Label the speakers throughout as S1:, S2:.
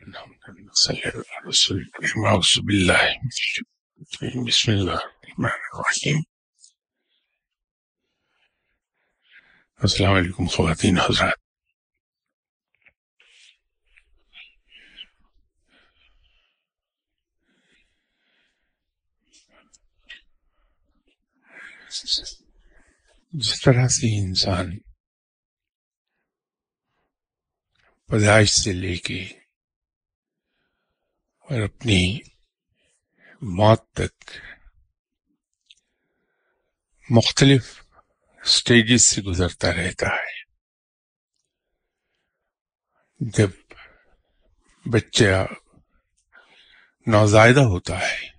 S1: نصلي على رسول الكريم. أعوذ بالله بسم الله الرحمن الرحيم. السلام علیکم خواتین حضرات. جس طرح سے انسان. پیدائش سے لے کے اور اپنی موت تک مختلف سٹیجز سے گزرتا رہتا ہے۔ جب بچہ نوزائیدہ ہوتا ہے،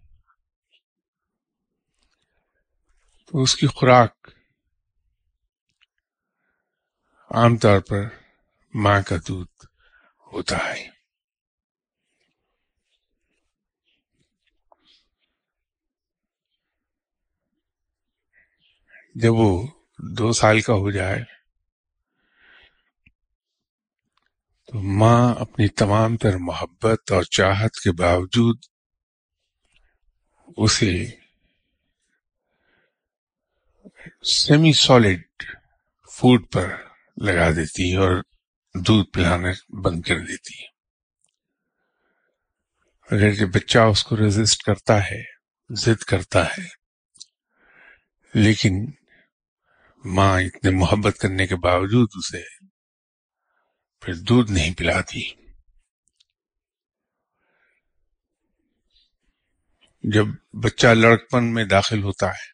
S1: تو اس کی خوراک عام طور پر ماں کا دودھ ہوتا ہے۔ جب وہ دو سال کا ہو جائے، تو ماں اپنی تمام تر محبت اور چاہت کے باوجود اسے سیمی سالڈ فوڈ پر لگا دیتی ہے اور دودھ پلانا بند کر دیتی ہے۔ اگر جب بچہ اس کو ریزسٹ کرتا ہے، ضد کرتا ہے، لیکن ماں اتنے محبت کرنے کے باوجود اسے پھر دودھ نہیں پلاتی۔ جب بچہ لڑکپن میں داخل ہوتا ہے،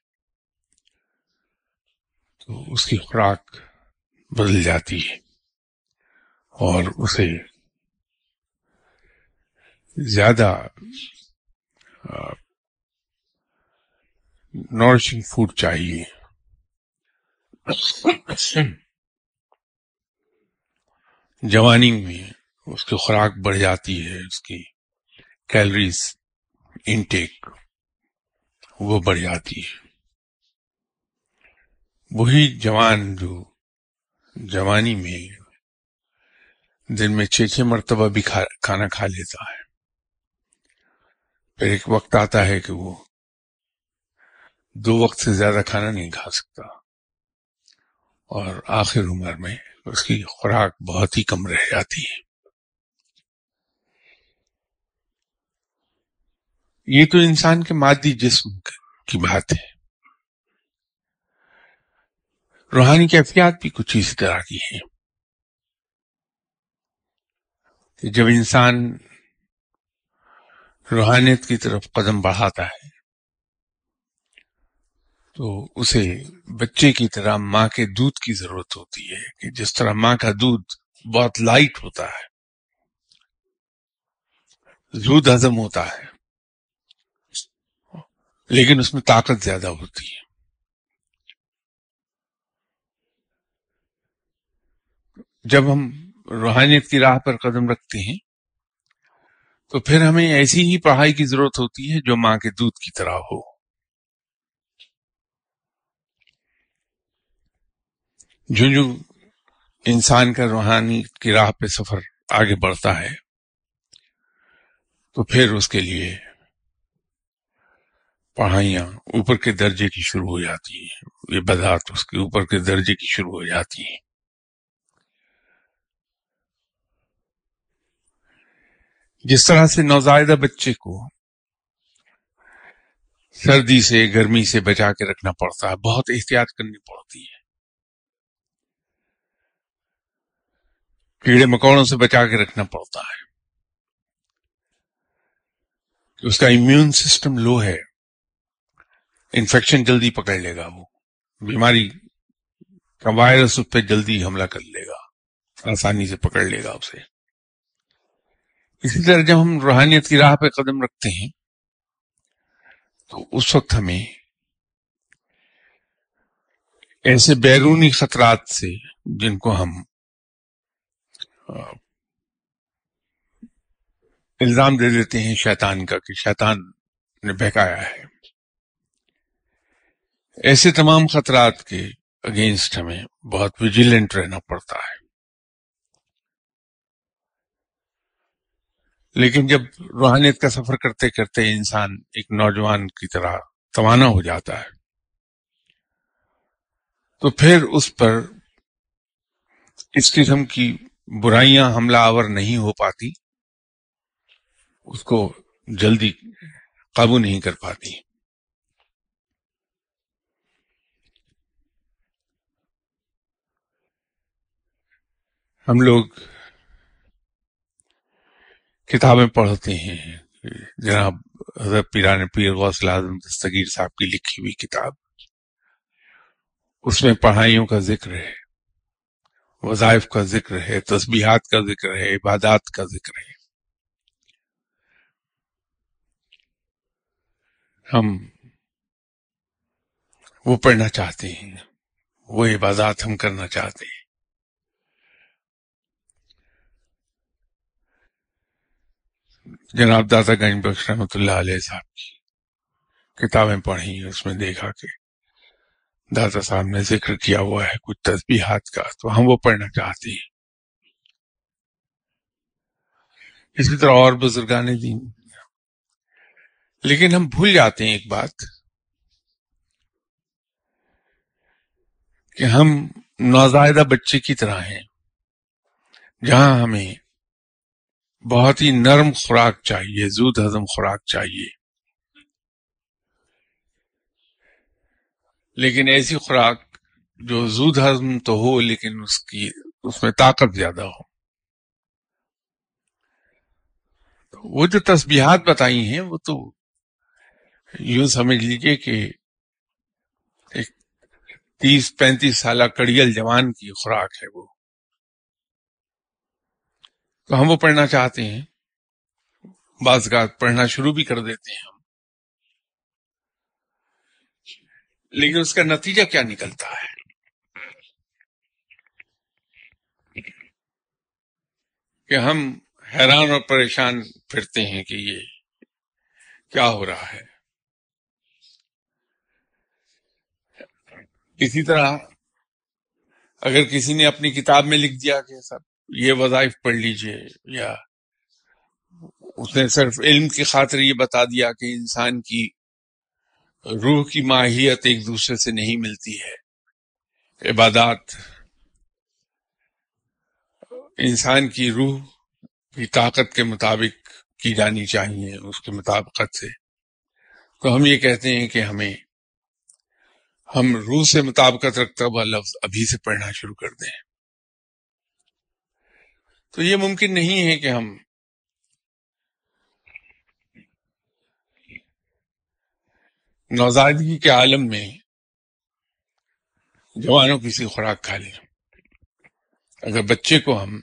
S1: تو اس کی خوراک بدل جاتی ہے اور اسے زیادہ نورشنگ فوڈ چاہیے۔ جوانی میں اس کی خوراک بڑھ جاتی ہے، اس کی کیلریز انٹیک وہ بڑھ جاتی ہے۔ وہی جوان جو جوانی میں دن میں چھ چھ مرتبہ بھی کھانا کھا لیتا ہے۔ پھر ایک وقت آتا ہے کہ وہ دو وقت سے زیادہ کھانا نہیں کھا سکتا۔ اور آخر عمر میں اس کی خوراک بہت ہی کم رہ جاتی ہے۔ یہ تو انسان کے مادی جسم کی بات ہے۔ روحانی کیفیات بھی کچھ اسی طرح کی ہیں۔ کہ جب انسان روحانیت کی طرف قدم بڑھاتا ہے تو اسے بچے کی طرح ماں کے دودھ کی ضرورت ہوتی ہے کہ جس طرح ماں کا دودھ بہت لائٹ ہوتا ہے۔ دودھ ہضم ہوتا ہے۔ لیکن اس میں طاقت زیادہ ہوتی ہے۔ جب ہم روحانیت کی راہ پر قدم رکھتے ہیں، تو پھر ہمیں ایسی ہی پڑھائی کی ضرورت ہوتی ہے جو ماں کے دودھ کی طرح ہو۔ جو جو انسان کا روحانی کی راہ پہ سفر آگے بڑھتا ہے، تو پھر اس کے لیے پڑھائیاں اوپر کے درجے کی شروع ہو جاتی ہیں۔ یہ بدات اس کے اوپر کے درجے کی شروع ہو جاتی ہیں۔ جس طرح سے نوزائیدہ بچے کو سردی سے، گرمی سے بچا کے رکھنا پڑتا ہے، بہت احتیاط کرنی پڑتی ہے۔ کیڑے مکوڑوں سے بچا کے رکھنا پڑتا ہے۔ کہ اس کا امیون سسٹم لو ہے۔ انفیکشن جلدی پکڑ لے گا وہ۔ بیماری کا وائرس اس پہ جلدی حملہ کر لے گا۔ آسانی سے پکڑ لے گا اسے۔ اسی طرح جب ہم روحانیت کی راہ پہ قدم رکھتے ہیں، تو اس وقت ہمیں ایسے بیرونی خطرات سے جن کو ہم الزام دے دیتے ہیں شیطان کا کہ شیطان نے بہکایا ہے۔ ایسے تمام خطرات کے اگینسٹ ہمیں بہت ویجیلنٹ رہنا پڑتا ہے۔ لیکن جب روحانیت کا سفر کرتے کرتے انسان ایک نوجوان کی طرح توانا ہو جاتا ہے، تو پھر اس پر اس قسم کی برائیاں حملہ آور نہیں ہو پاتی، اس کو جلدی قابو نہیں کر پاتی۔ ہم لوگ کتابیں پڑھتے ہیں۔ جناب حضرت پیران پیر غوث اعظم دستگیر صاحب کی لکھی ہوئی کتاب، اس میں پڑھائیوں کا ذکر ہے۔ وظائف کا ذکر ہے، تسبیحات کا ذکر ہے، عبادات کا ذکر ہے۔ ہم وہ پڑھنا چاہتے ہیں، وہ عبادات ہم کرنا چاہتے ہیں۔ جناب دادا گنج بخش رحمۃ اللہ علیہ صاحب کی کتابیں پڑھی، اس میں دیکھا کہ دادا صاحب نے ذکر کیا ہوا ہے، کچھ تسبیحات کا، تو ہم وہ پڑھنا چاہتے ہیں۔ اسی طرح اور بزرگان دین۔ لیکن ہم بھول جاتے ہیں ایک بات، کہ ہم نوزائیدہ بچے کی طرح ہیں، جہاں ہمیں بہت ہی نرم خوراک چاہیے، زود ہضم خوراک چاہیے۔ لیکن ایسی خوراک جو زود ہضم تو ہو لیکن اس کی، اس میں طاقت زیادہ ہو۔ وہ جو تسبیحات بتائی ہیں، وہ تو یوں سمجھ لیجیے کہ ایک تیس، پینتیس سالہ کڑیل جوان کی خوراک ہے وہ۔ تو ہم وہ پڑھنا چاہتے ہیں۔ بعض کا پڑھنا شروع بھی کر دیتے ہیں ہم لیکن اس کا نتیجہ کیا نکلتا ہے؟ کہ ہم حیران اور پریشان پھرتے ہیں کہ یہ کیا ہو رہا ہے۔ اسی طرح اگر کسی نے اپنی کتاب میں لکھ دیا کہ سب یہ وظائف پڑھ لیجیے، یا اس نے صرف علم کی خاطر یہ بتا دیا کہ انسان کی روح کی ماہیت ایک دوسرے سے نہیں ملتی ہے۔ عبادات، انسان کی روح کی طاقت کے مطابق کی جانی چاہیے اس کے مطابقت سے۔ تو ہم یہ کہتے ہیں کہ ہمیں، ہم روح سے مطابقت رکھتا ہوا لفظ ابھی سے پڑھنا شروع کر دیں۔ تو یہ ممکن نہیں ہے کہ ہم نوزادگی کے عالم میں جوانوں کی سی خوراک کھا لیں۔ اگر بچے کو ہم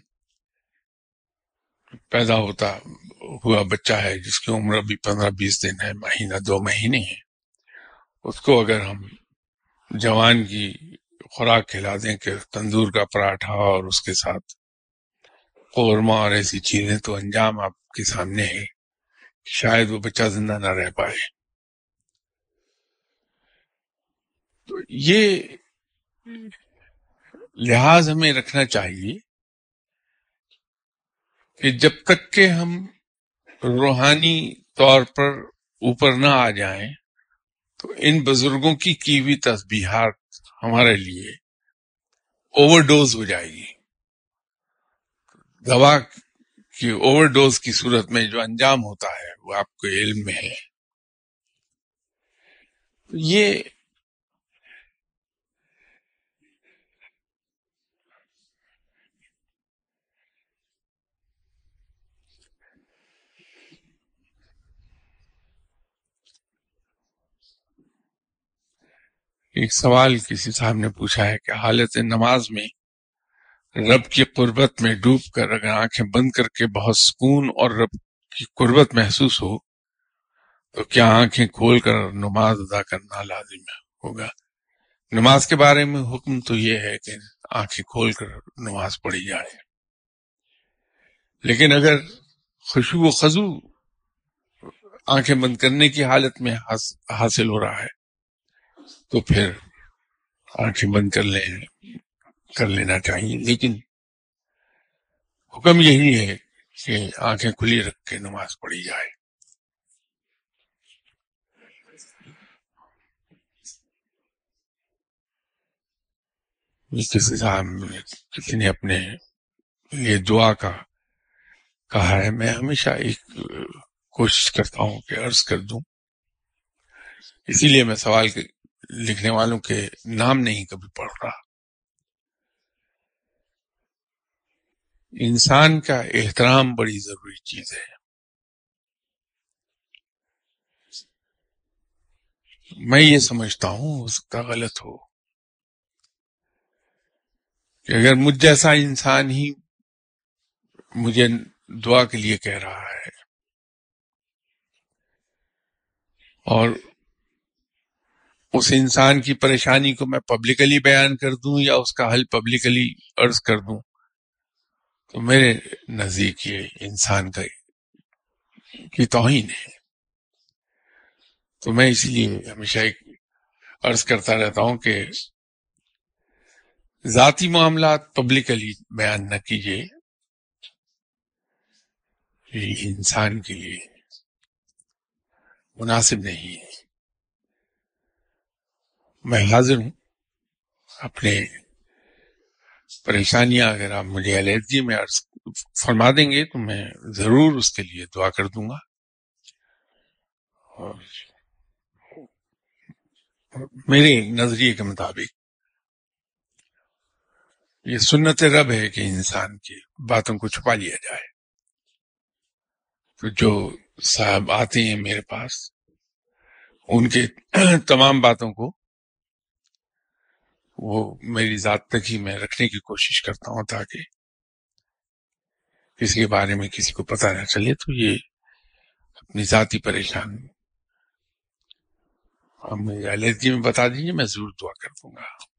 S1: پیدا ہوتا ہوا بچہ ہے، جس کی عمر ابھی پندرہ بیس دن ہے، مہینہ دو مہینے ہیں، اس کو اگر ہم جوان کی خوراک کھلا دیں کہ تندور کا پراٹھا اور اس کے ساتھ قورمہ اور ایسی چیزیں، تو انجام آپ کے سامنے ہے شاید وہ بچہ زندہ نہ رہ پائے۔ تو یہ لحاظ ہمیں رکھنا چاہیے کہ جب تک کہ ہم روحانی طور پر اوپر نہ آ جائیں، تو ان بزرگوں کی کی ہوئی تسبیحات ہمارے لیے اوور ڈوز ہو جائے گی۔ دوا کی اوور ڈوز کی صورت میں جو انجام ہوتا ہے، وہ آپ کو علم میں ہے۔ یہ ایک سوال کسی صاحب نے پوچھا ہے کہ حالت نماز میں رب کی قربت میں ڈوب کر اگر آنکھیں بند کر کے بہت سکون اور رب کی قربت محسوس ہو، تو کیا آنکھیں کھول کر نماز ادا کرنا لازم ہوگا؟ نماز کے بارے میں حکم تو یہ ہے کہ آنکھیں کھول کر نماز پڑھی جائے۔ لیکن اگر خوشبو و خزو آنکھیں بند کرنے کی حالت میں حاصل ہو رہا ہے تو پھر آنکھیں بند کر لیں، کر لینا چاہیے۔ لیکن حکم یہی ہے کہ آنکھیں کھلی رکھ کے نماز پڑھی جائے۔ کسی صاحب کسی نے اپنے لیے دعا کا، کہا ہے، میں ہمیشہ ایک کوشش کرتا ہوں کہ عرض کر دوں۔ اسی لیے میں سوال لکھنے والوں کے نام نہیں کبھی پڑھ رہا۔ انسان کا احترام بڑی ضروری چیز ہے۔ میں یہ سمجھتا ہوں ہو سکتا غلط ہو۔ کہ اگر مجھ جیسا انسان ہی مجھے دعا کے لیے کہہ رہا ہے اور اس انسان کی پریشانی کو میں پبلکلی بیان کر دوں یا اس کا حل پبلکلی عرض کر دوں؟ تو میرے نزدیک یہ انسان کا کی توہین ہے۔ تو میں اسی لیے ہمیشہ ایک عرض کرتا رہتا ہوں کہ ذاتی معاملات پبلکلی بیان نہ کیجیے یہ انسان کے لیے مناسب نہیں ہے۔ میں حاضر ہوں۔ اپنے پریشانیاں اگر آپ مجھے علیحدگی میں فرما دیں گے تو میں ضرور اس کے لیے دعا کر دوں گا۔ اور میرے نظریے کے مطابق، یہ سنت رب ہے کہ انسان کی باتوں کو چھپا لیا جائے۔ تو جو صاحب آتے ہیں میرے پاس، ان کے تمام باتوں کو وہ میری ذات تک ہی میں رکھنے کی کوشش کرتا ہوں تاکہ کسی کے بارے میں کسی کو پتہ نہ چلے، تو یہ اپنی ذاتی پریشان مجھے الرجی میں بتا دیجیے میں ضرور دعا کر دوں گا۔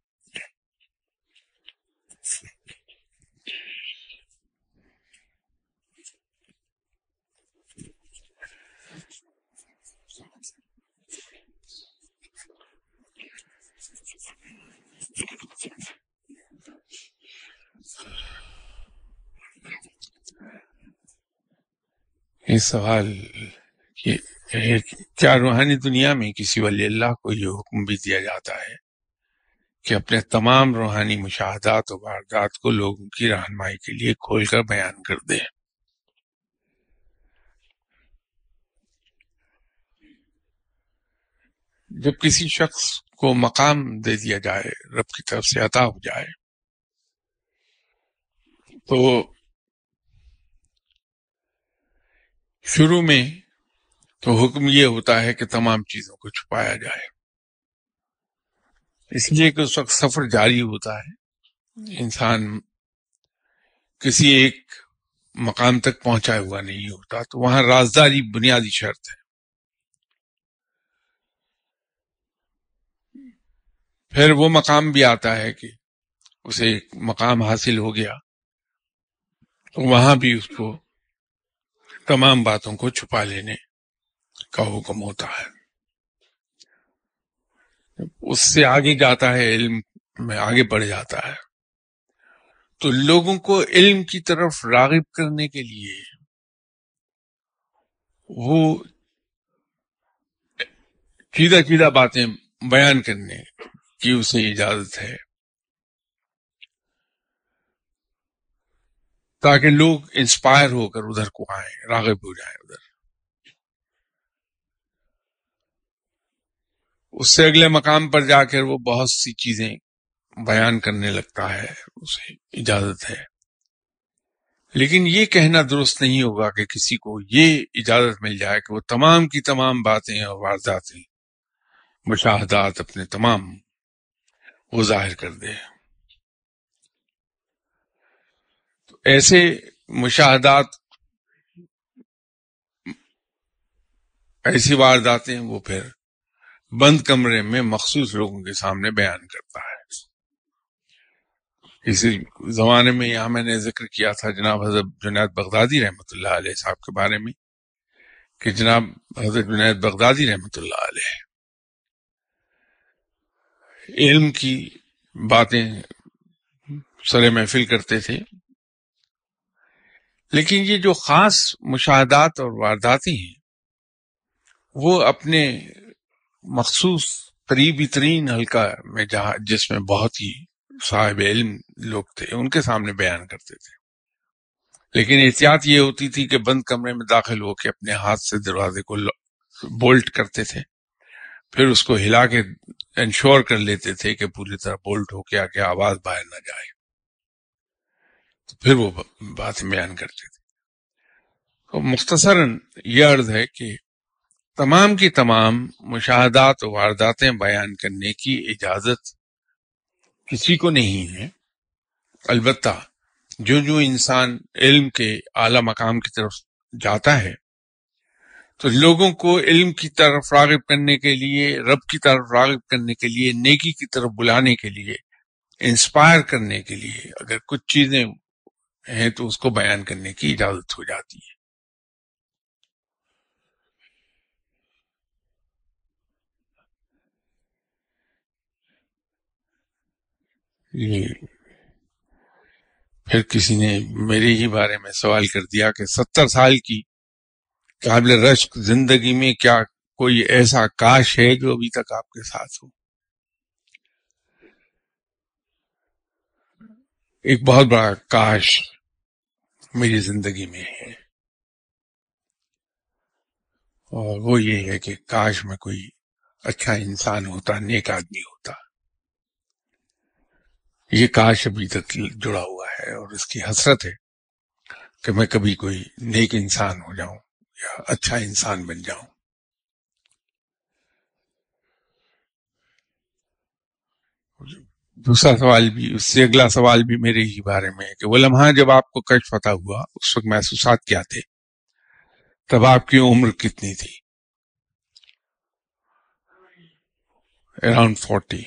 S1: یہ سوال کیا روحانی دنیا میں کسی ولی اللہ کو یہ حکم بھی دیا جاتا ہے کہ اپنے تمام روحانی مشاہدات و واردات کو لوگوں کی رہنمائی کے لیے کھول کر بیان کر دے۔ جب کسی شخص کو مقام دے دیا جائے، رب کی طرف سے عطا ہو جائے۔ تو شروع میں تو حکم یہ ہوتا ہے کہ تمام چیزوں کو چھپایا جائے۔ اس لیے کہ اس وقت سفر جاری ہوتا ہے۔ انسان کسی ایک مقام تک پہنچا ہوا نہیں ہوتا، تو وہاں رازداری بنیادی شرط ہے۔ پھر وہ مقام بھی آتا ہے کہ اسے ایک مقام حاصل ہو گیا۔ تو وہاں بھی اس کو تمام باتوں کو چھپا لینے کا حکم ہوتا ہے۔ اس سے آگے جاتا ہے، علم میں آگے بڑھ جاتا ہے۔ تو لوگوں کو علم کی طرف راغب کرنے کے لیے وہ چیدہ چیدہ باتیں بیان کرنے کی اسے اجازت ہے۔ تاکہ لوگ انسپائر ہو کر ادھر کو آئیں، راغب ہو جائیں ادھر۔ اس سے اگلے مقام پر جا کر وہ بہت سی چیزیں بیان کرنے لگتا ہے اسے اجازت ہے۔ لیکن یہ کہنا درست نہیں ہوگا کہ کسی کو یہ اجازت مل جائے کہ وہ تمام کی تمام باتیں اور وارداتیں مشاہدات اپنے تمام وہ ظاہر کر دے۔ تو ایسے مشاہدات، ایسی وارداتیں وہ پھر بند کمرے میں مخصوص لوگوں کے سامنے بیان کرتا ہے۔ اسی زمانے میں یہاں میں نے ذکر کیا تھا جناب حضرت جنید بغدادی رحمۃ اللہ علیہ صاحب کے بارے میں، کہ جناب حضرت جنید بغدادی رحمۃ اللہ علیہ علم کی باتیں سر محفل کرتے تھے۔ لیکن یہ جو خاص مشاہدات اور وارداتی ہیں، وہ اپنے مخصوص قریبی ترین حلقہ میں جہاں، جس میں بہت ہی صاحب علم لوگ تھے، ان کے سامنے بیان کرتے تھے۔ لیکن احتیاط یہ ہوتی تھی کہ بند کمرے میں داخل ہو کے اپنے ہاتھ سے دروازے کو بولٹ کرتے تھے، پھر اس کو ہلا کے انشور کر لیتے تھے کہ پوری طرح بولٹ ہو کے آ کے آواز باہر نہ جائے۔ تو پھر وہ بات بیان کرتے تھے۔ تو مختصراً یہ عرض ہے کہ تمام کی تمام مشاہدات و وارداتیں بیان کرنے کی اجازت کسی کو نہیں ہے۔ البتہ جو جو انسان علم کے اعلی مقام کی طرف جاتا ہے تو لوگوں کو علم کی طرف راغب کرنے کے لیے، رب کی طرف راغب کرنے کے لیے، نیکی کی طرف بلانے کے لیے، انسپائر کرنے کے لیے اگر کچھ چیزیں ہیں تو اس کو بیان کرنے کی اجازت ہو جاتی ہے۔ پھر کسی نے میرے ہی بارے میں سوال کر دیا کہ ستر سال کی قابل رشک زندگی میں کیا کوئی ایسا کاش ہے جو ابھی تک آپ کے ساتھ ہو؟ ایک بہت بڑا کاش میری زندگی میں ہے۔ اور وہ یہ ہے کہ کاش میں کوئی اچھا انسان ہوتا، نیک آدمی ہوتا۔ یہ کاش ابھی تک جڑا ہوا ہے اور اس کی حسرت ہے کہ میں کبھی کوئی نیک انسان ہو جاؤں۔ اچھا انسان بن جاؤں۔ دوسرا سوال بھی، اس سے اگلا سوال بھی میرے ہی بارے میں ہے کہ وہ لمحہ ہاں، جب آپ کو کش پتا ہوا، اس وقت محسوسات کیا تھے؟ تب آپ کی عمر کتنی تھی؟ اراؤنڈ فورٹی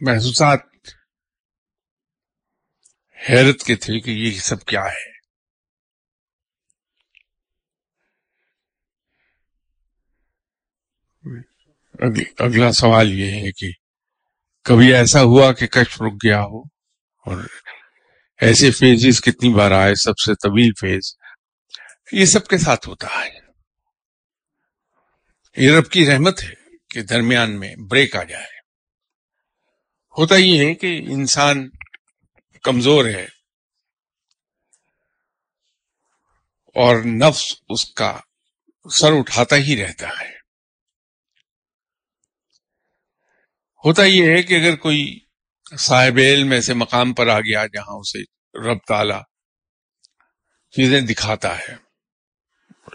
S1: محسوسات حیرت کے تھے کہ یہ سب کیا ہے۔ اگلا سوال یہ ہے کہ کبھی ایسا ہوا کہ کشف رک گیا ہو اور ایسے فیزز کتنی بار آئے، سب سے طویل فیز؟ یہ سب کے ساتھ ہوتا ہے۔ یہ رب کی رحمت ہے کہ درمیان میں بریک آ جائے۔ ہوتا یہ ہے کہ انسان کمزور ہے اور نفس اس کا سر اٹھاتا ہی رہتا ہے۔ ہوتا یہ ہے کہ اگر کوئی صاحب علم ایسے مقام پر آ گیا جہاں اسے رب تالا چیزیں دکھاتا ہے،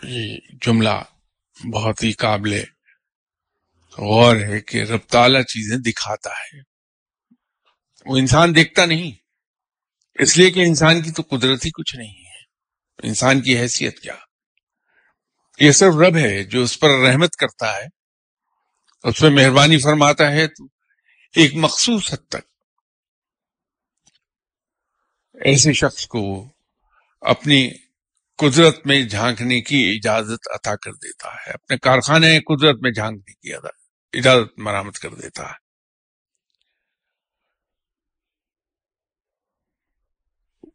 S1: یہ جملہ بہت ہی قابل غور ہے کہ رب تالا چیزیں دکھاتا ہے۔ وہ انسان دیکھتا نہیں۔ اس لیے کہ انسان کی تو قدرت ہی کچھ نہیں ہے۔ انسان کی حیثیت کیا؟ یہ صرف رب ہے جو اس پر رحمت کرتا ہے، اس پہ مہربانی فرماتا ہے تو ایک مخصوص حد تک۔ ایسے شخص کو اپنی قدرت میں جھانکنے کی اجازت عطا کر دیتا ہے، اپنے کارخانے قدرت میں جھانکنے کی اجازت مرامت کر دیتا ہے۔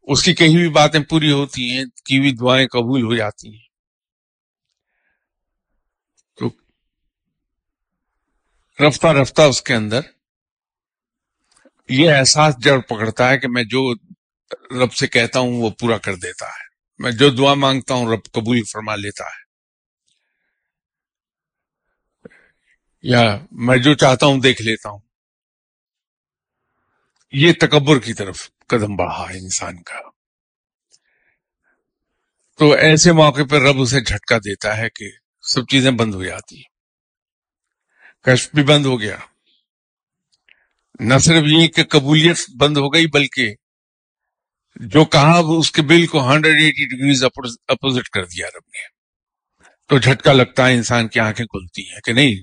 S1: اس کی کہیں بھی باتیں پوری ہوتی ہیں کی بھی دعائیں قبول ہو جاتی ہیں۔ تو رفتہ رفتہ اس کے اندر یہ احساس جڑ پکڑتا ہے کہ میں جو رب سے کہتا ہوں وہ پورا کر دیتا ہے۔ میں جو دعا مانگتا ہوں رب قبول فرما لیتا ہے۔ یا میں جو چاہتا ہوں دیکھ لیتا ہوں۔ یہ تکبر کی طرف۔ قدم بڑھا انسان کا۔ تو ایسے موقع پر رب اسے جھٹکا دیتا ہے کہ سب چیزیں بند ہو جاتی کشف بھی بند ہو گیا۔ نہ صرف یہ کہ قبولیت بند ہو گئی، بلکہ جو کہا وہ اس کے بل کو ہنڈریڈ ایٹی ڈگریز اپوزٹ کر دیا رب نے۔ تو جھٹکا لگتا ہے انسان کی آنکھیں کھلتی ہیں کہ نہیں،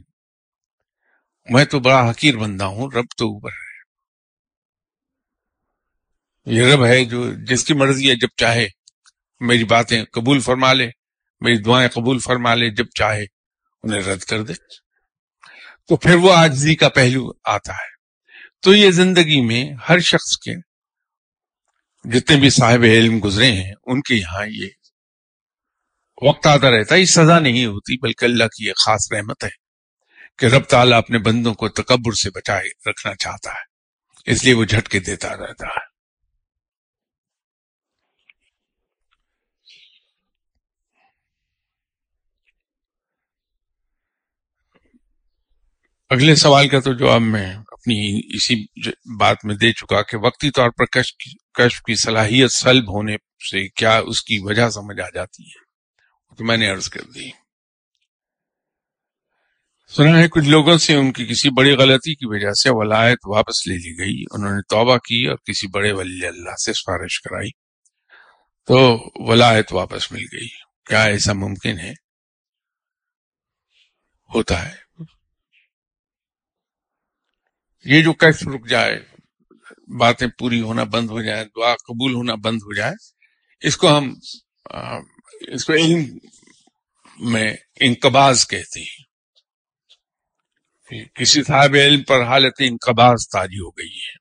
S1: میں تو بڑا حقیر بندہ ہوں، رب تو اوپر ہے۔ یہ رب ہے جو جس کی مرضی ہے جب چاہے میری باتیں قبول فرما لے، میری دعائیں قبول فرما لے جب چاہے، انہیں رد کر دے۔ تو پھر وہ آجزی کا پہلو آتا ہے۔ تو یہ زندگی میں ہر شخص کے جتنے بھی صاحب علم گزرے ہیں، ان کے یہاں یہ وقت آتا رہتا ہے۔ یہ سزا نہیں ہوتی، بلکہ اللہ کی یہ خاص رحمت ہے کہ رب تعالیٰ اپنے بندوں کو تکبر سے بچائے رکھنا چاہتا ہے۔ اس لیے وہ جھٹکے دیتا رہتا ہے۔ اگلے سوال کا تو جواب میں اپنی اسی بات میں دے چکا کہ وقتی طور پر کشف کی صلاحیت سلب ہونے سے کیا اس کی وجہ سمجھ آ جاتی ہے؟ تو میں نے عرض کر دی۔ سنا ہے کچھ لوگوں سے ان کی کسی بڑی غلطی کی وجہ سے ولایت واپس لے لی گئی۔ انہوں نے توبہ کی اور کسی بڑے ولی اللہ سے سفارش کرائی۔ تو ولایت واپس مل گئی۔ کیا ایسا ممکن ہے؟ ہوتا ہے۔ یہ جو کیف رک جائے، باتیں پوری ہونا بند ہو جائے، دعا قبول ہونا بند ہو جائے، اس کو ہم اس کو علم میں انقباز کہتے ہیں۔ کسی صاحب علم پر حالت انقباز تاری ہو گئی ہے۔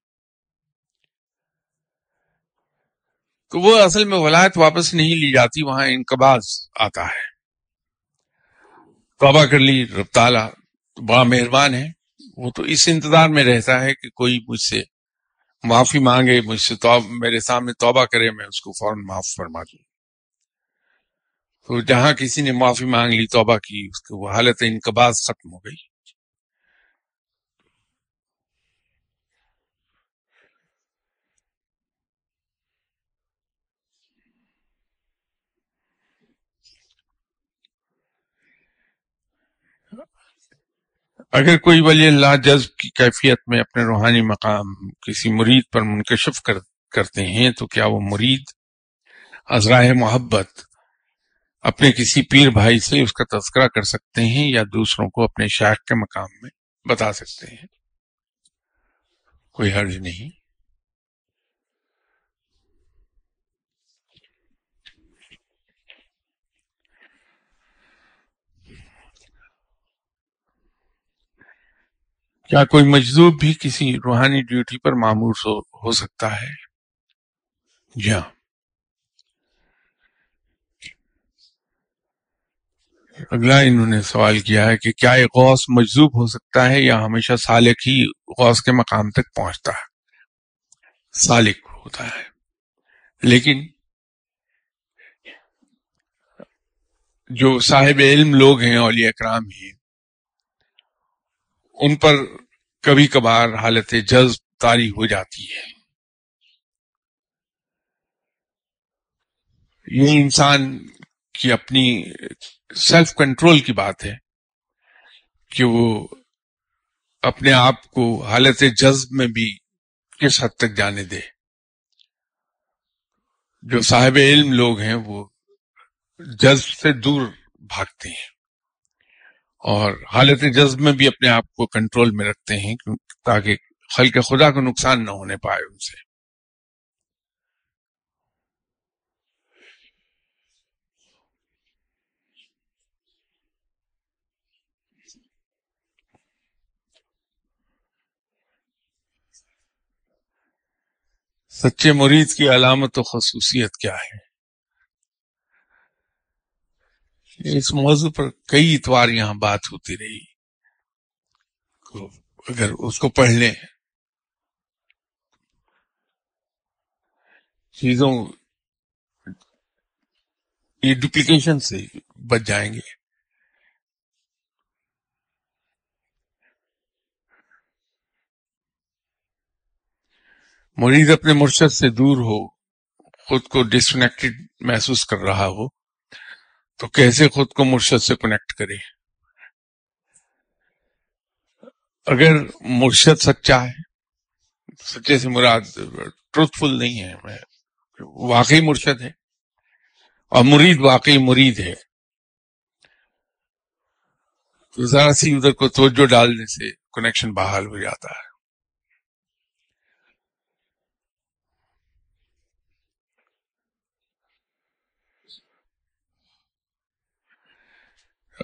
S1: تو وہ اصل میں ولایت واپس نہیں لی جاتی، وہاں انقباز آتا ہے۔ توبہ کر لی، رب تعالیٰ، بڑا مہربان ہے۔ وہ تو اس انتظار میں رہتا ہے کہ کوئی مجھ سے معافی مانگے، مجھ سے میرے سامنے توبہ کرے، میں اس کو فوراً معاف فرما دوں۔ تو جہاں کسی نے معافی مانگ لی، توبہ کی، اس کی وہ حالت انقباز ختم ہو گئی۔ اگر کوئی ولی اللہ جذب کی کیفیت میں اپنے روحانی مقام کسی مرید پر منکشف کر، کرتے ہیں، تو کیا وہ مرید ازراہ محبت اپنے کسی پیر بھائی سے اس کا تذکرہ کر سکتے ہیں یا دوسروں کو اپنے شاخ کے مقام میں بتا سکتے ہیں؟ کوئی حرج نہیں۔ کیا کوئی مجذوب بھی کسی روحانی ڈیوٹی پر معمور ہو سکتا ہے؟ جی ہاں۔ اگلا انہوں نے سوال کیا ہے کہ کیا ایک غوث مجذوب ہو سکتا ہے یا ہمیشہ سالک ہی غوث کے مقام تک پہنچتا ہے؟ سالک ہوتا ہے۔ لیکن جو صاحب علم لوگ ہیں، اولیاء اکرام ہیں ان پر کبھی کبھار حالت جذب تاری ہو جاتی ہے۔ یہ انسان کی اپنی سیلف کنٹرول کی بات ہے کہ وہ اپنے آپ کو حالت جذب میں بھی کس حد تک جانے دے۔ جو صاحب علم لوگ ہیں وہ جذب سے دور بھاگتے ہیں۔ اور حالت جذب میں بھی اپنے آپ کو کنٹرول میں رکھتے ہیں، تاکہ خلق خدا کو نقصان نہ ہونے پائے ان سے۔ سچے مرید کی علامت و خصوصیت کیا ہے؟ اس موضوع پر کئی اتوار یہاں بات ہوتی رہی۔ اگر اس کو پڑھ لیں۔ چیزوں یہ ڈپلیکیشن سے بچ جائیں گے۔ مرید اپنے مرشد سے دور ہو، خود کو ڈسکنیکٹڈ محسوس کر رہا ہو۔ تو کیسے خود کو مرشد سے کنیکٹ کرے؟ اگر مرشد سچا ہے، سچے سے مراد ٹروتھ فل نہیں ہے واقعی مرشد ہے اور مرید واقعی مرید ہے۔ تو ذرا سی ادھر کو توجہ ڈالنے سے کنیکشن بحال ہو جاتا ہے۔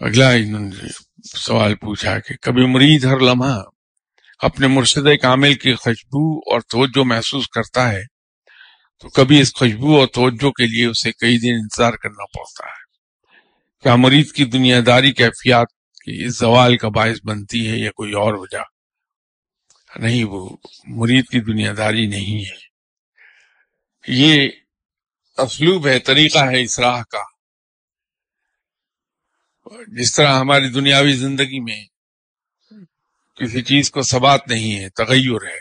S1: اگلا انہوں نے سوال پوچھا کہ کبھی مرید ہر لمحہ اپنے مرشد کامل کی خوشبو اور توجہ محسوس کرتا ہے؟ تو کبھی اس خوشبو اور توجہ کے لیے اسے کئی دن انتظار کرنا پڑتا ہے۔ کیا مریض کی دنیا داری کیفیات کی اس زوال کا باعث بنتی ہے یا کوئی اور وجہ؟ نہیں، وہ مرید کی دنیا داری نہیں ہے۔ یہ اسلوب ہے، طریقہ ہے اس راہ کا۔ جس طرح ہماری دنیاوی زندگی میں کسی چیز کو ثبات نہیں ہے، تغیر ہے،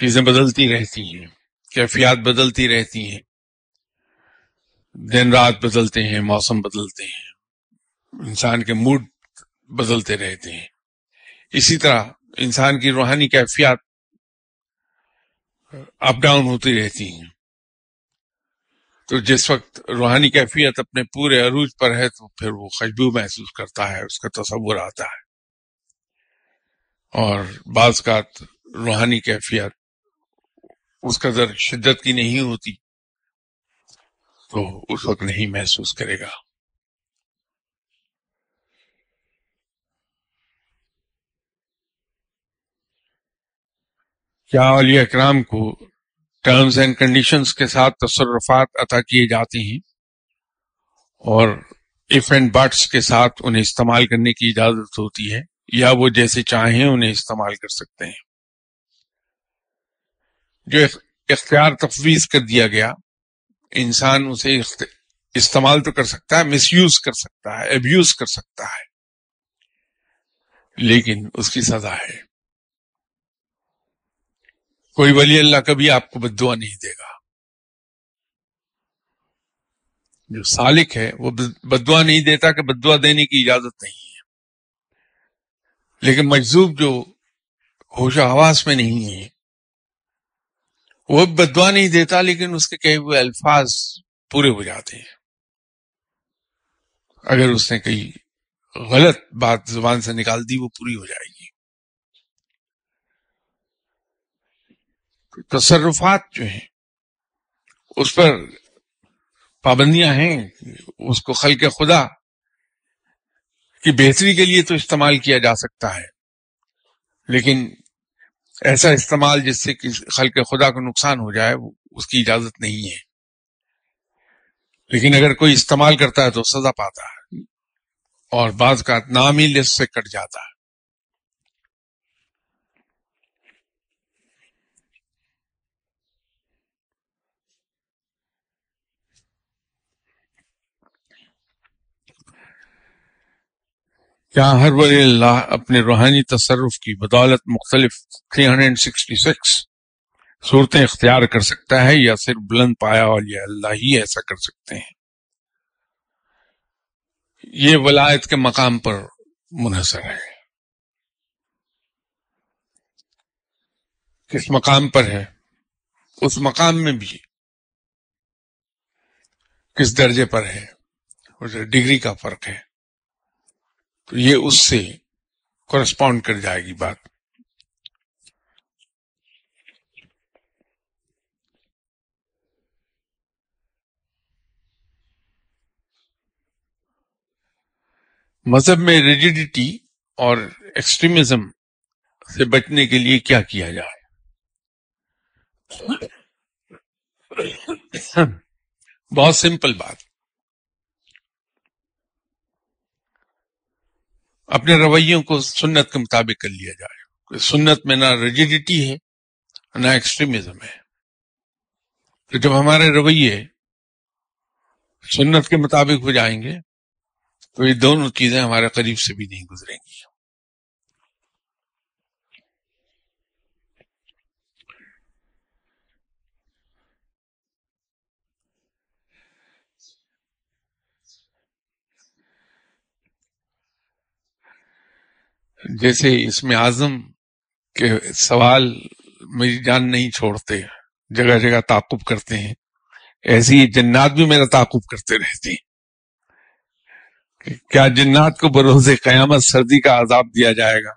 S1: چیزیں بدلتی رہتی ہیں، کیفیات بدلتی رہتی ہیں، دن رات بدلتے ہیں، موسم بدلتے ہیں، انسان کے موڈ بدلتے رہتے ہیں۔ اسی طرح انسان کی روحانی کیفیات اپ ڈاؤن ہوتی رہتی ہیں۔ تو جس وقت روحانی کیفیت اپنے پورے عروج پر ہے تو پھر وہ خوشبو محسوس کرتا ہے، اس کا تصور آتا ہے۔ اور بعض کا روحانی کیفیت اس قدر شدت کی نہیں ہوتی تو اس وقت نہیں محسوس کرے گا۔ کیا علی اکرام کو ٹرمز اینڈ کنڈیشنز کے ساتھ تصرفات عطا کیے جاتے ہیں اور ایف اینڈ بٹس کے ساتھ انہیں استعمال کرنے کی اجازت ہوتی ہے یا وہ جیسے چاہیں انہیں استعمال کر سکتے ہیں۔ جو اختیار تفویض کر دیا گیا، انسان اسے استعمال تو کر سکتا ہے مس یوز کر سکتا ہے ابیوز کر سکتا ہے، لیکن اس کی سزا ہے۔ کوئی ولی اللہ کبھی آپ کو بدعا نہیں دے گا۔ جو سالک ہے، وہ بدعا نہیں دیتا کہ بدعا دینے کی اجازت نہیں ہے۔ لیکن مجذوب جو ہوش و حواس میں نہیں ہے، وہ بدوا نہیں دیتا، لیکن اس کے کہے ہوئے الفاظ پورے ہو جاتے ہیں۔ اگر اس نے کئی غلط بات زبان سے نکال دی، وہ پوری ہو جائے گی۔ تصرفات جو ہیں، اس پر پابندیاں ہیں، اس کو خلق خدا کی بہتری کے لیے تو استعمال کیا جا سکتا ہے۔ لیکن ایسا استعمال جس سے خلق خدا کو نقصان ہو جائے اس کی اجازت نہیں ہے۔ لیکن اگر کوئی استعمال کرتا ہے تو سزا پاتا ہے اور بعض کا نام ہی لسٹ سے کٹ جاتا ہے۔ کیا ہر ولی اللہ اپنے روحانی تصرف کی بدولت مختلف 366 صورتیں اختیار کر سکتا ہے یا صرف بلند پایا اور اللہ ہی ایسا کر سکتے ہیں؟ یہ ولایت کے مقام پر منحصر ہے۔ کس مقام پر ہے؟ اس مقام میں بھی۔ کس درجے پر ہے؟ ڈگری کا فرق ہے۔ تو یہ اس سے کورسپونڈ کر جائے گی بات۔ مذہب میں ریجیڈیٹی اور ایکسٹریمزم سے بچنے کے لیے کیا کیا جائے؟ بہت سمپل بات۔ اپنے رویوں کو سنت کے مطابق کر لیا جائے۔ سنت میں نہ ریجیڈیٹی ہے، نہ ایکسٹریمزم ہے۔ تو جب ہمارے رویے سنت کے مطابق ہو جائیں گے، تو یہ دونوں چیزیں ہمارے قریب سے بھی نہیں گزریں گی۔ جیسے اس میں اعظم کے سوال میری جان نہیں چھوڑتے، جگہ جگہ تعقب کرتے ہیں۔ ایسی جنات بھی میرا تعقب کرتے رہتے ہیں۔ کیا جنات کو بروز قیامت سردی کا عذاب دیا جائے گا؟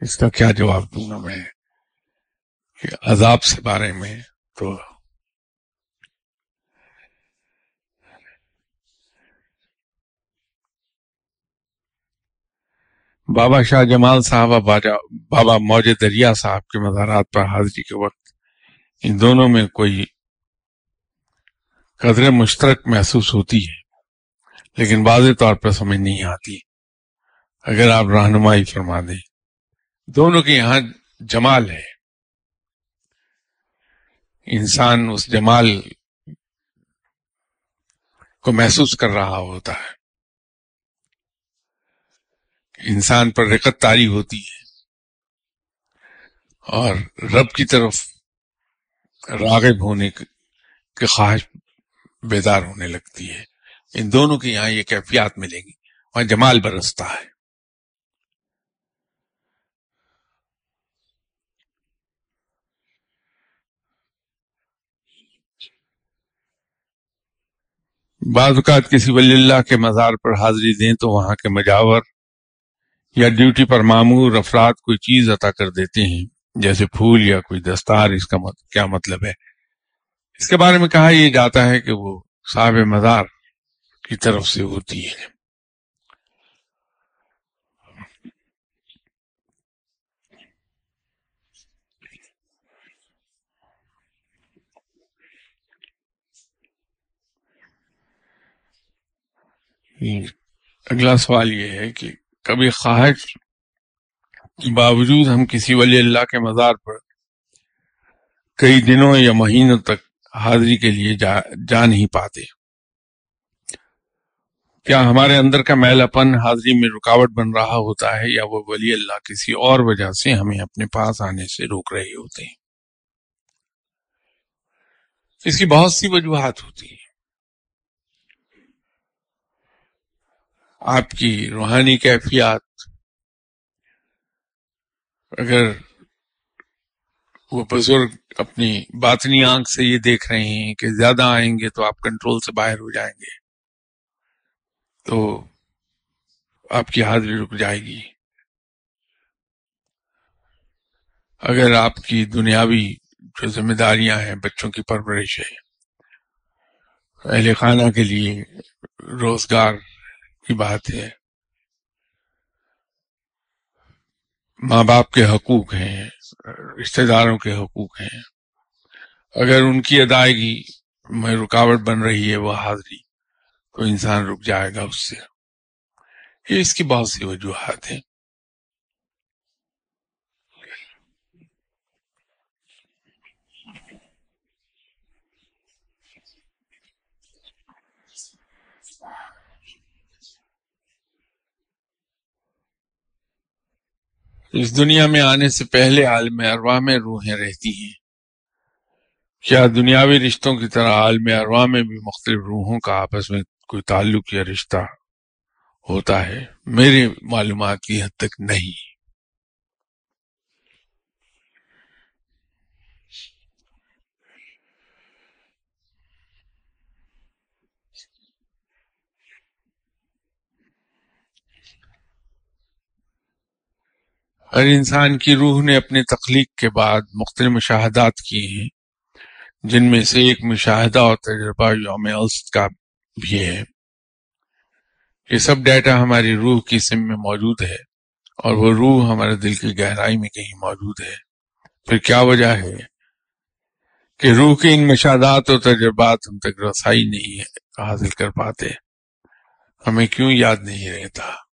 S1: اس کا کیا جواب دوں گا میں؟ عذاب سے بارے میں تو بابا شاہ جمال صاحب بابا موج دریا صاحب کے مزارات پر حاضری کے وقت ان دونوں میں کوئی قدر مشترک محسوس ہوتی ہے، لیکن واضح طور پر سمجھ نہیں آتی۔ اگر آپ رہنمائی فرما دیں۔ دونوں کے یہاں جمال ہے۔ انسان اس جمال کو محسوس کر رہا ہوتا ہے۔ انسان پر رکت تاری ہوتی ہے اور رب کی طرف راغب ہونے کی خواہش بیدار ہونے لگتی ہے۔ ان دونوں کے یہاں یہ کیفیات ملیں گی وہاں جمال برستا ہے۔ بعض اوقات کسی ولی اللہ کے مزار پر حاضری دیں تو وہاں کے مجاور یا ڈیوٹی پر معمور افراد کوئی چیز عطا کر دیتے ہیں، جیسے پھول یا کوئی دستار، اس کا مت... کیا مطلب ہے؟ اس کے بارے میں کہا یہ جاتا ہے کہ وہ صاحب مزار کی طرف سے ہوتی ہے۔ اگلا سوال یہ ہے کہ کبھی خواہش کے باوجود ہم کسی ولی اللہ کے مزار پر کئی دنوں یا مہینوں تک حاضری کے لیے جا, جا نہیں پاتے۔ کیا ہمارے اندر کا میل اپن حاضری میں رکاوٹ بن رہا ہوتا ہے یا وہ ولی اللہ کسی اور وجہ سے ہمیں اپنے پاس آنے سے روک رہے ہوتے ہیں؟ اس کی بہت سی وجوہات ہوتی ہیں۔ آپ کی روحانی کیفیات، اگر وہ بزرگ اپنی باطنی آنکھ سے یہ دیکھ رہے ہیں کہ زیادہ آئیں گے تو آپ کنٹرول سے باہر ہو جائیں گے، تو آپ کی حاضری رک جائے گی۔ اگر آپ کی دنیاوی جو ذمہ داریاں ہیں، بچوں کی پرورش ہے، اہل خانہ کے لیے روزگار کی بات ہے۔ ماں باپ کے حقوق ہیں، رشتہ داروں کے حقوق ہیں۔ اگر ان کی ادائیگی میں رکاوٹ بن رہی ہے، وہ حاضری تو انسان رک جائے گا اس سے۔ یہ اس کی بہت سی وجوہات ہیں۔ اس دنیا میں آنے سے پہلے عالم ارواح میں روحیں رہتی ہیں۔ کیا دنیاوی رشتوں کی طرح عالم ارواح میں بھی مختلف روحوں کا آپس میں کوئی تعلق یا رشتہ ہوتا ہے؟ میری معلومات کی حد تک نہیں۔ ہر انسان کی روح نے اپنی تخلیق کے بعد مختلف مشاہدات کیے ہیں، جن میں سے ایک مشاہدہ اور تجربہ یوم کا بھی ہے۔ یہ سب ڈیٹا ہماری روح کی سم میں موجود ہے اور وہ روح ہمارے دل کی گہرائی میں کہیں موجود ہے۔ پھر کیا وجہ ہے کہ روح کے ان مشاہدات اور تجربات ہم تک رسائی نہیں حاصل کر پاتے؟ ہمیں کیوں یاد نہیں رہتا؟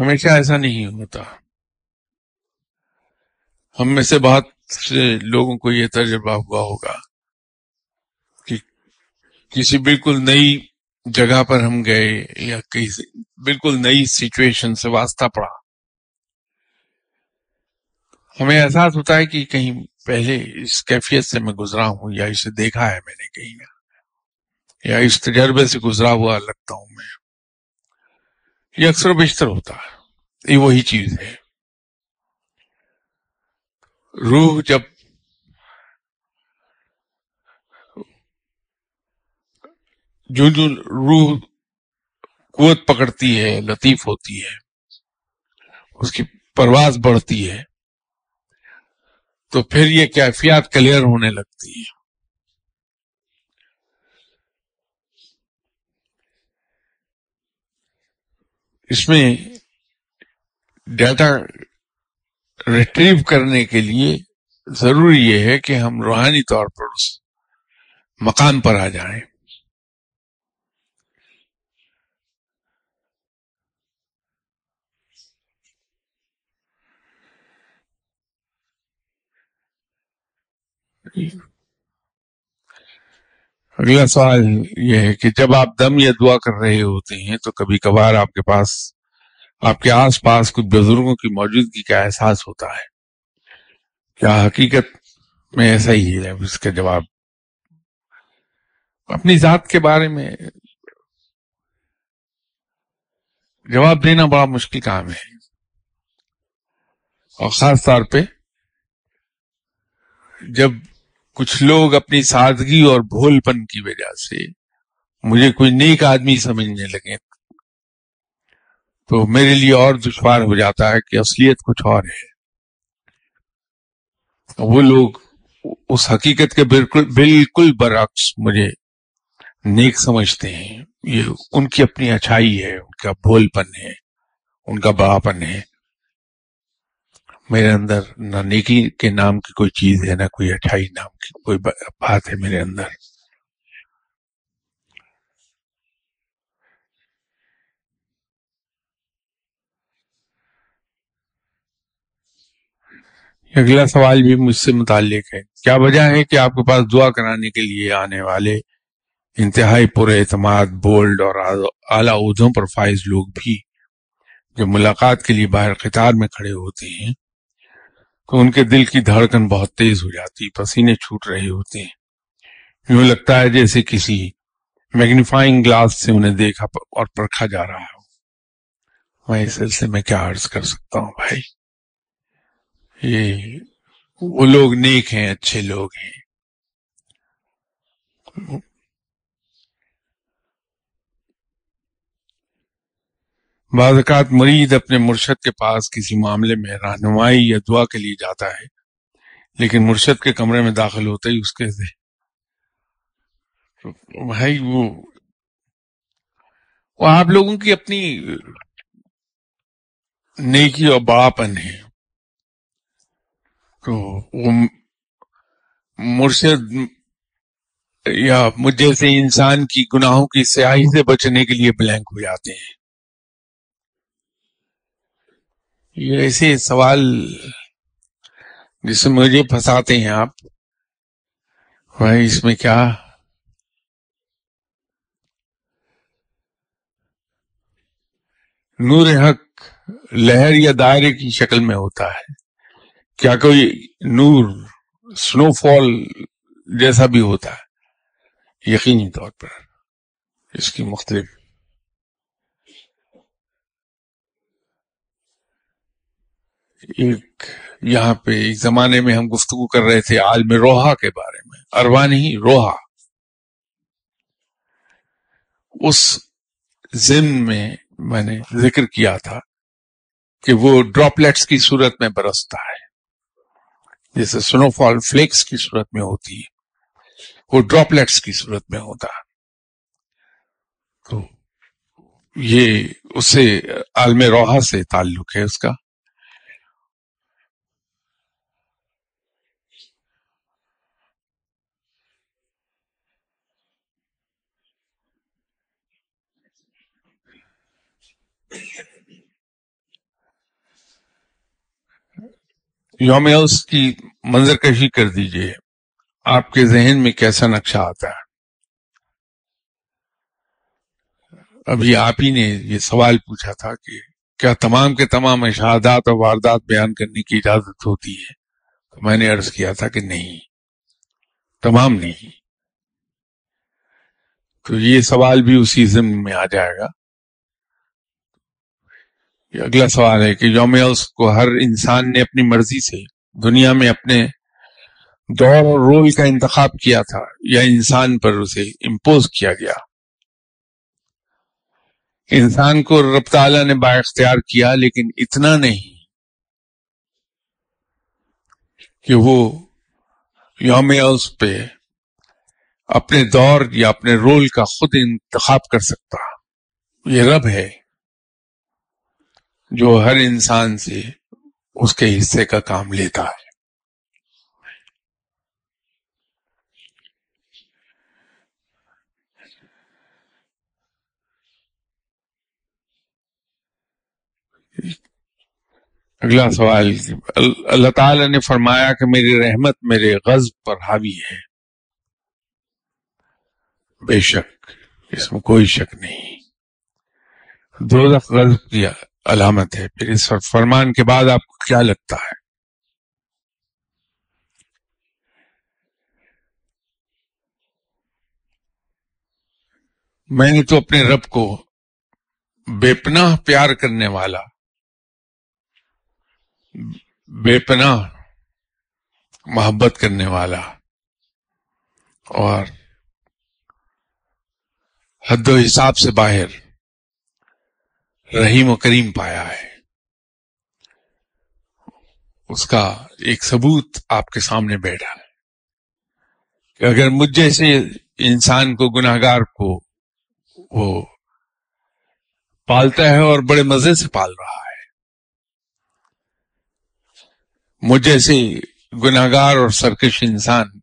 S1: ہمیشہ ایسا نہیں ہوتا۔ ہم میں سے بہت سے لوگوں کو یہ تجربہ ہوا ہوگا کہ کسی بالکل نئی جگہ پر ہم گئے یا کسی بالکل نئی سچویشن سے واسطہ پڑا۔ ہمیں احساس ہوتا ہے کہ کہیں پہلے اس کیفیت سے میں گزرا ہوں یا اسے دیکھا ہے میں نے کہیں۔ یا اس تجربے سے گزرا ہوا لگتا ہوں میں۔ یہ اکثر و بیشتر ہوتا ہے۔ یہ وہی چیز ہے۔ روح جب جو جو روح قوت پکڑتی ہے، لطیف ہوتی ہے، اس کی پرواز بڑھتی ہے، تو پھر یہ کیفیات کلیئر ہونے لگتی ہے اس میں ڈیٹا ریٹریو کرنے کے لیے ضروری یہ ہے کہ ہم روحانی طور پر اس مقام پر آ جائیں۔ اگلا سوال یہ ہے کہ جب آپ دم یا دعا کر رہے ہوتے ہیں تو کبھی کبھار آپ کے پاس، آپ کے آس پاس کچھ بزرگوں کی موجودگی کا احساس ہوتا ہے؟ کیا حقیقت میں ایسا ہی ہے؟ اس کا جواب۔ اپنی ذات کے بارے میں جواب دینا بڑا مشکل کام ہے۔ اور خاص طور پہ جب کچھ لوگ اپنی سادگی اور بھول پن کی وجہ سے مجھے کوئی نیک آدمی سمجھنے لگے۔ تو میرے لیے اور دشوار ہو جاتا ہے کہ اصلیت کچھ اور ہے۔ وہ لوگ اس حقیقت کے بالکل بالکل برعکس مجھے نیک سمجھتے ہیں۔ یہ ان کی اپنی اچھائی ہے، ان کا بھول پن ہے، ان کا بڑا پن ہے۔ میرے اندر نہ نیکی کے نام کی کوئی چیز ہے، نہ کوئی اچھائی نام کی کوئی بات ہے میرے اندر۔ اگلا سوال بھی مجھ سے متعلق ہے۔ کیا وجہ ہے کہ آپ کے پاس دعا کرانے کے لیے آنے والے انتہائی پر اعتماد، بولڈ اور اعلی عہدوں پر فائز لوگ بھی جو ملاقات کے لیے باہر قطار میں کھڑے ہوتے ہیں تو ان کے دل کی دھڑکن بہت تیز ہو جاتی، پسینے چھوٹ رہے ہوتے ہیں۔ یوں لگتا ہے جیسے کسی میگنیفائنگ گلاس سے انہیں دیکھا اور پرکھا جا رہا ہو۔ میں اس سلسلے میں کیا عرض کر سکتا ہوں بھائی؟ یہ وہ لوگ نیک ہیں، اچھے لوگ ہیں۔ بعض اوقات مرید اپنے مرشد کے پاس کسی معاملے میں رہنمائی یا دعا کے لیے جاتا ہے، لیکن مرشد کے کمرے میں داخل ہوتے ہی اس کے بھائی وہ وہ آپ لوگوں کی اپنی نیکی اور بڑاپن ہے تو وہ مرشد یا مجھے سے انسان کی گناہوں کی سیاہی سے بچنے کے لیے بلینک ہو جاتے ہیں۔ یہ ایسے سوال جس میں مجھے پھنساتے ہیں آپ۔ بھائی، اس میں کیا؟ نور حق لہر یا دائرے کی شکل میں ہوتا ہے۔ کیا کوئی نور سنو فال جیسا بھی ہوتا ہے؟ یقینی طور پر اس کی مختلف ایک یہاں پہ ایک زمانے میں ہم گفتگو کر رہے تھے عالم روحا کے بارے میں اروا نہیں روحا۔ اس زن میں میں نے ذکر کیا تھا کہ وہ ڈراپلیٹس کی صورت میں برستا ہے۔ جیسے سنو فال فلیکس کی صورت میں ہوتی ہے، وہ ڈراپلیٹس کی صورت میں ہوتا ہے۔ تو یہ اس سے عالم روحا سے تعلق ہے اس کا۔ یوم اس کی منظر کشی کر دیجیے، آپ کے ذہن میں کیسا نقشہ آتا ہے؟ ابھی آپ ہی نے یہ سوال پوچھا تھا کہ کیا تمام کے تمام اشہادات اور واردات بیان کرنے کی اجازت ہوتی ہے؟ تو میں نے عرض کیا تھا کہ نہیں، تمام نہیں۔ تو یہ سوال بھی اسی ضمن میں آ جائے گا۔ یہ اگلا سوال ہے کہ یوم کو ہر انسان نے اپنی مرضی سے دنیا میں اپنے دور اور رول کا انتخاب کیا تھا یا انسان پر اسے امپوز کیا گیا؟ انسان کو رب تعالیٰ نے با اختیار کیا لیکن اتنا نہیں کہ وہ یوم پہ اپنے دور یا اپنے رول کا خود انتخاب کر سکتا۔ یہ رب ہے۔ جو ہر انسان سے اس کے حصے کا کام لیتا ہے۔ اگلا سوال، اللہ تعالی نے فرمایا کہ میری رحمت میرے غضب پر حاوی ہے۔ بے شک، اس میں کوئی شک نہیں۔ دو غضب کی علامت ہے۔ پھر اس فرمان کے بعد آپ کو کیا لگتا ہے؟ میں نے تو اپنے رب کو بے پناہ پیار کرنے والا، بے پناہ محبت کرنے والا اور حد و حساب سے باہر رحیم و کریم پایا ہے۔ اس کا ایک ثبوت آپ کے سامنے بیٹھا ہے۔ کہ اگر مجھ جیسے انسان کو گناہ گار کو وہ پالتا ہے اور بڑے مزے سے پال رہا ہے، مجھ جیسے گناگار اور سرکش انسان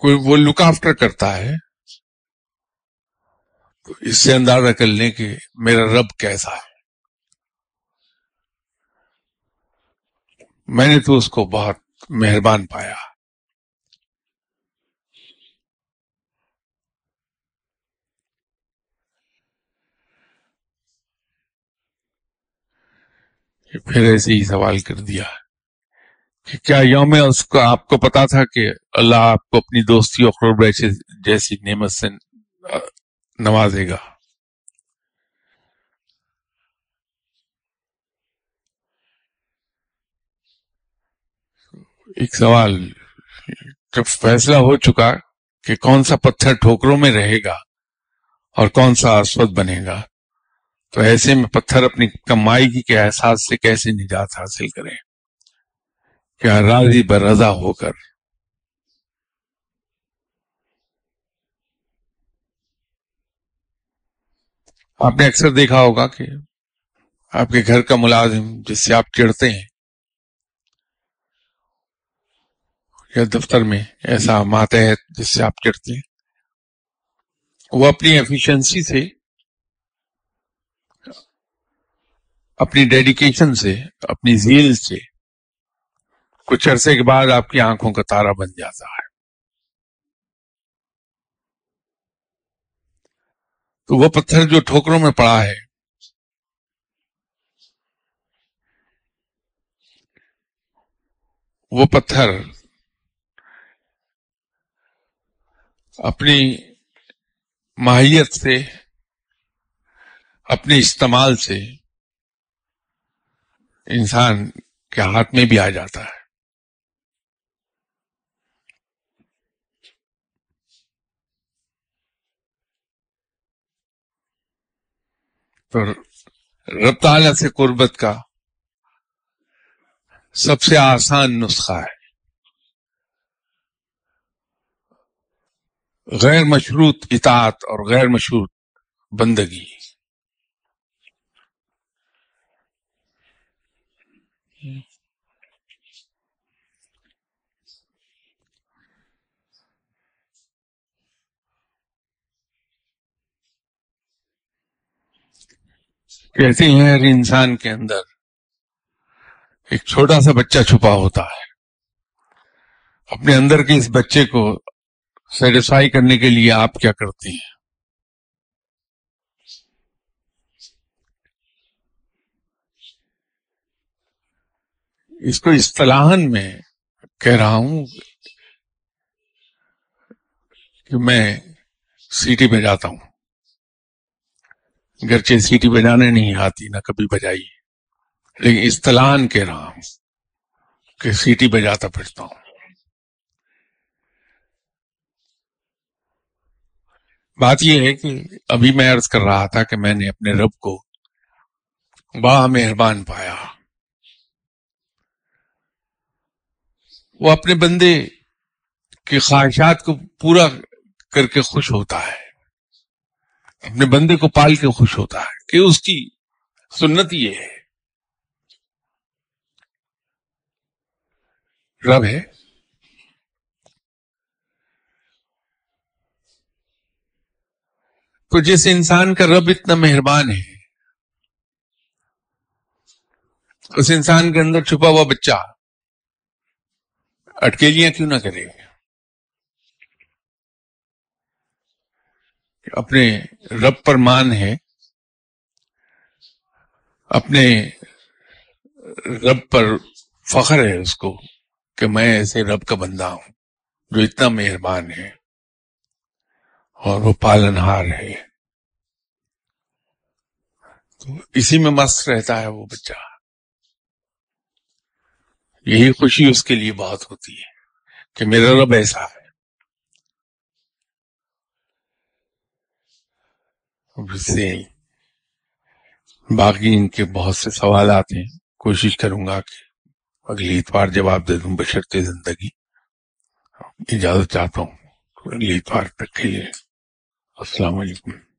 S1: کوئی وہ لک آفٹر کرتا ہے، تو اس سے اندازہ کر لیں کہ میرا رب کیسا ہے۔ میں نے تو اس کو بہت مہربان پایا۔ پھر ایسے ہی سوال کر دیا۔ کہ کیا یوم اس کو آپ کو پتا تھا کہ اللہ آپ کو اپنی دوستی اور قرب جیسی نعمت سے نوازے گا۔ ایک سوال، جب فیصلہ ہو چکا کہ کون سا پتھر ٹھوکروں میں رہے گا اور کون سا اسود بنے گا، تو ایسے میں پتھر اپنی کمائی کے احساس سے کیسے نجات حاصل کریں؟ کیا راضی بر رضا ہو کر۔ آپ نے اکثر دیکھا ہوگا کہ آپ کے گھر کا ملازم جس سے آپ چڑھتے ہیں، یا دفتر میں ایسا ماتحت جس سے آپ چڑھتے ہیں، وہ اپنی ایفیشنسی سے، اپنی ڈیڈیکیشن سے، اپنی زیل سے کچھ عرصے کے بعد آپ کی آنکھوں کا تارا بن جاتا ہے۔ تو وہ پتھر جو ٹھوکروں میں پڑا ہے۔ وہ پتھر اپنی ماہیت سے، اپنے استعمال سے انسان کے ہاتھ میں بھی آ جاتا ہے تو رب تعالیٰ سے قربت کا سب سے آسان نسخہ ہے۔ غیر مشروط اطاعت اور غیر مشروط بندگی۔ کہتے ہیں ہر انسان کے اندر ایک چھوٹا سا بچہ چھپا ہوتا ہے۔ اپنے اندر کے اس بچے کو سیٹسفائی کرنے کے لیے آپ کیا کرتے ہیں؟ اس کو اصطلاحن میں کہہ رہا ہوں کہ میں سیٹی پہ جاتا ہوں۔ گرچہ سیٹی بجانے نہیں آتی، نہ کبھی بجائی۔ لیکن اصطلاح کہہ رہا ہوں کہ سیٹی بجاتا پھرتا ہوں۔ بات یہ ہے کہ ابھی میں عرض کر رہا تھا کہ میں نے اپنے رب کو با مہربان پایا۔ وہ اپنے بندے کی خواہشات کو پورا کر کے خوش ہوتا ہے۔ اپنے بندے کو پال کے خوش ہوتا ہے کہ اس کی سنت یہ ہے۔ رب ہے۔ تو جس انسان کا رب اتنا مہربان ہے، اس انسان کے اندر چھپا ہوا بچہ اٹکیلیاں کیوں نہ کرے؟ اپنے رب پر مان ہے، اپنے رب پر فخر ہے اس کو کہ میں ایسے رب کا بندہ ہوں جو اتنا مہربان ہے اور وہ پالن ہار ہے۔ تو اسی میں مست رہتا ہے وہ بچہ۔ یہی خوشی اس کے لیے بہت ہوتی ہے کہ میرا رب ایسا ہے۔ سے باقی ان کے بہت سے سوالات ہیں۔ کوشش کروں گا کہ اگلی اتوار جواب دے دوں بشرط زندگی، اجازت چاہتا ہوں۔ اگلی اتوار تک کے لیے۔ السلام علیکم۔